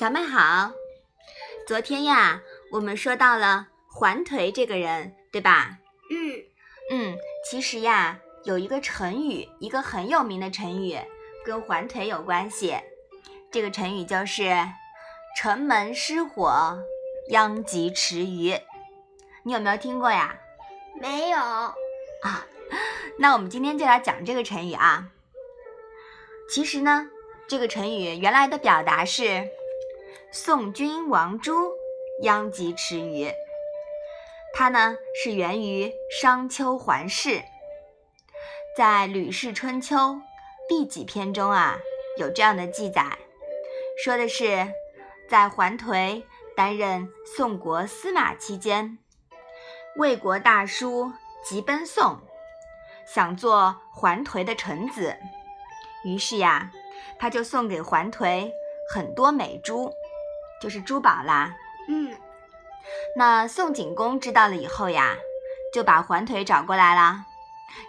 小麦好，昨天呀，我们说到了环腿这个人，对吧？嗯嗯，其实呀，有一个成语，一个很有名的成语，跟环腿有关系。这个成语就是“城门失火，殃及池鱼”。你有没有听过呀？没有。啊，那我们今天就来讲这个成语啊。其实呢，这个成语原来的表达是“宋君王朱，殃及池鱼”。它呢是源于商丘环氏，在《吕氏春秋·第几篇》中啊有这样的记载，说的是在桓颓担任宋国司马期间，魏国大叔急奔宋，想做桓颓的臣子，于是呀，他就送给桓颓很多美珠，就是珠宝啦。嗯，那宋景公知道了以后呀，就把环颓找过来了，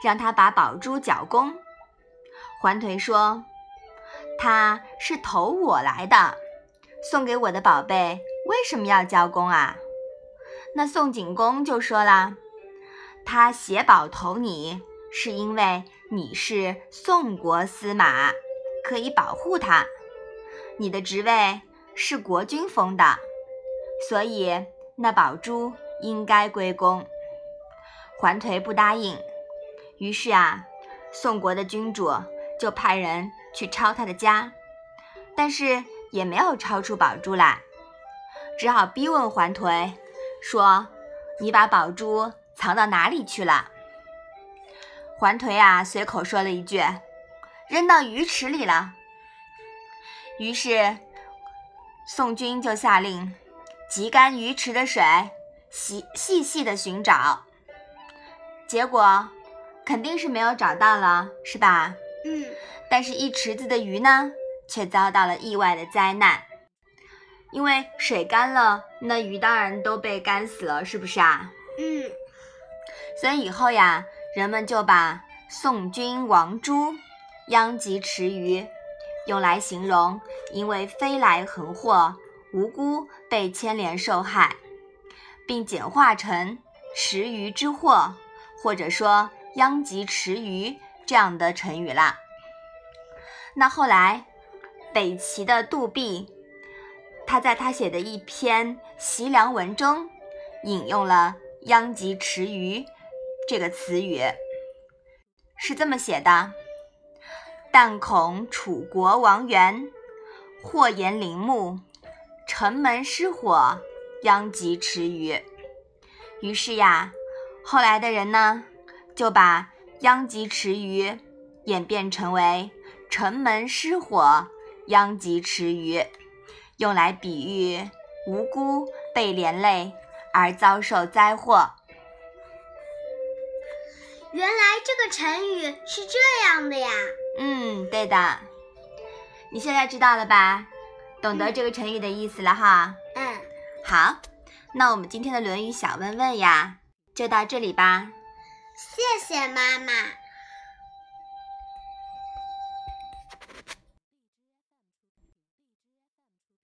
让他把宝珠缴公。环颓说：“他是投我来的，送给我的宝贝为什么要交公啊？”那宋景公就说了：“他携宝投你，是因为你是宋国司马，可以保护他，你的职位是国君封的，所以。”那宝珠应该归公，桓颓不答应。于是啊，宋国的君主就派人去抄他的家，但是也没有抄出宝珠来，只好逼问桓颓，说：“你把宝珠藏到哪里去了？”桓颓啊，随口说了一句：“扔到鱼池里了。”于是宋军就下令。急干鱼池的水，细细细的寻找，结果肯定是没有找到了，是吧？嗯。但是，一池子的鱼呢，却遭到了意外的灾难，因为水干了，那鱼当然都被干死了，是不是啊？嗯。所以以后呀，人们就把“宋君王朱，殃及池鱼”用来形容因为飞来横祸。无辜被牵连受害，并简化成“池鱼之祸”或者说“殃及池鱼”这样的成语啦。那后来，北齐的杜弼，他在他写的一篇习梁文中，引用了“殃及池鱼”这个词语，是这么写的：“但恐楚国王元祸延陵墓。”城门失火，殃及池鱼。于是呀，后来的人呢，就把殃及池鱼演变成为城门失火，殃及池鱼，用来比喻无辜被连累而遭受灾祸。原来这个成语是这样的呀？嗯，对的。你现在知道了吧？懂得这个成语的意思了哈。嗯，好，那我们今天的《论语》小问问呀，就到这里吧。谢谢妈妈。